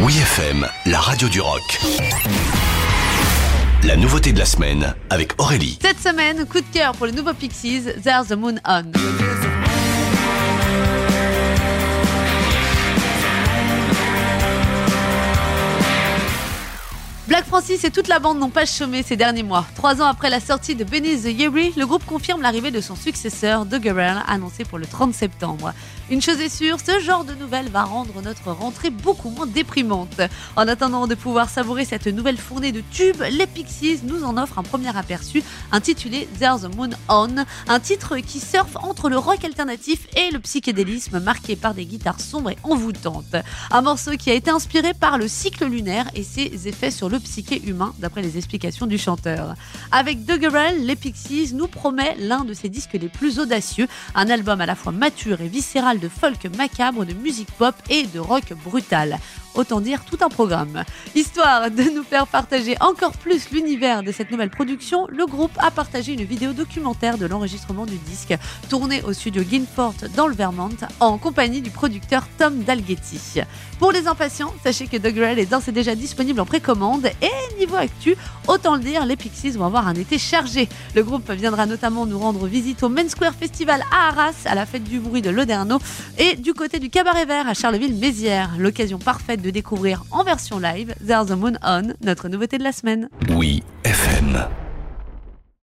Oui FM, la radio du rock. La nouveauté de la semaine avec Aurélie. Cette semaine, coup de cœur pour le nouveau Pixies, There's the Moon On. Black Francis et toute la bande n'ont pas chômé ces derniers mois. Trois ans après la sortie de Beneath the Yeary, le groupe confirme l'arrivée de son successeur, The Girl, annoncé pour le 30 septembre. Une chose est sûre, ce genre de nouvelles va rendre notre rentrée beaucoup moins déprimante. En attendant de pouvoir savourer cette nouvelle fournée de tubes, les Pixies nous en offrent un premier aperçu intitulé There's the Moon On, un titre qui surfe entre le rock alternatif et le psychédélisme marqué par des guitares sombres et envoûtantes. Un morceau qui a été inspiré par le cycle lunaire et ses effets sur le psyché humain, d'après les explications du chanteur. Avec The Girl, les Pixies nous promet l'un de ses disques les plus audacieux, un album à la fois mature et viscéral de folk macabre, de musique pop et de rock brutal autant dire tout un programme. Histoire de nous faire partager encore plus l'univers de cette nouvelle production, le groupe a partagé une vidéo documentaire de l'enregistrement du disque, tourné au studio Guinfort dans le Vermont, en compagnie du producteur Tom Dalgety. Pour les impatients, sachez que The Grail est d'ores et déjà disponible en précommande et niveau actu, autant le dire, les Pixies vont avoir un été chargé. Le groupe viendra notamment nous rendre visite au Main Square Festival à Arras, à la fête du bruit de Loderno et du côté du Cabaret Vert à Charleville-Mézières. L'occasion parfaite découvrir en version live There's the Moon On, notre nouveauté de la semaine. Oui, FM.